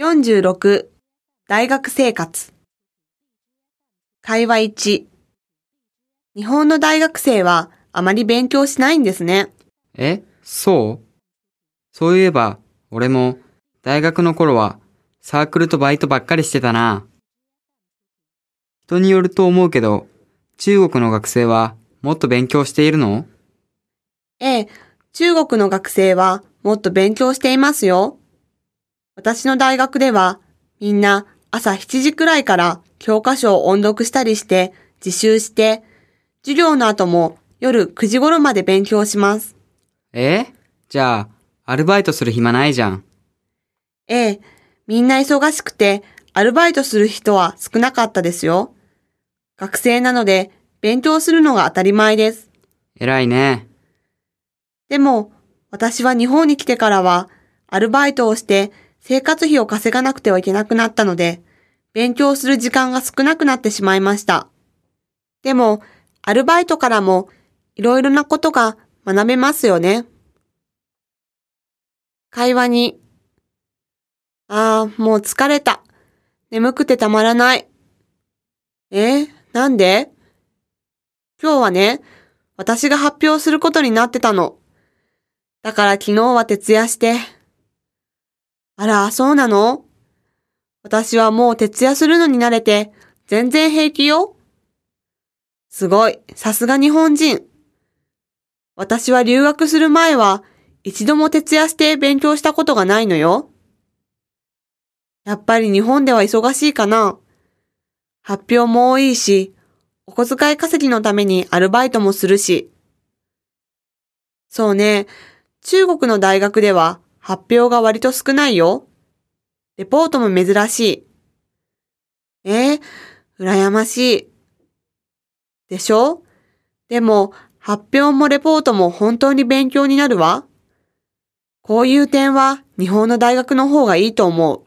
46大学生活会話1日本の大学生はあまり勉強しないんですね。え、そう？そういえば、俺も大学の頃はサークルとバイトばっかりしてたな。人によると思うけど、中国の学生はもっと勉強しているの？ええ、中国の学生はもっと勉強していますよ。私の大学ではみんな朝7時くらいから教科書を音読したりして自習して、授業の後も夜9時頃まで勉強します。え？じゃあ、アルバイトする暇ないじゃん。ええ、みんな忙しくてアルバイトする人は少なかったですよ。学生なので勉強するのが当たり前です。偉いね。でも、私は日本に来てからは、アルバイトをして生活費を稼がなくてはいけなくなったので、勉強する時間が少なくなってしまいました。でも、アルバイトからもいろいろなことが学べますよね。会話に、ああ、もう疲れた。眠くてたまらない。えなんで？今日はね、私が発表することになってたの。だから昨日は徹夜して。あら、そうなの？私はもう徹夜するのに慣れて、全然平気よ。すごい、さすが日本人。私は留学する前は、一度も徹夜して勉強したことがないのよ。やっぱり日本では忙しいかな。発表も多いし、お小遣い稼ぎのためにアルバイトもするし。そうね、中国の大学では発表が割と少ないよ。レポートも珍しい。えー、羨ましい。でしょ？でも、発表もレポートも本当に勉強になるわ。こういう点は日本の大学の方がいいと思う。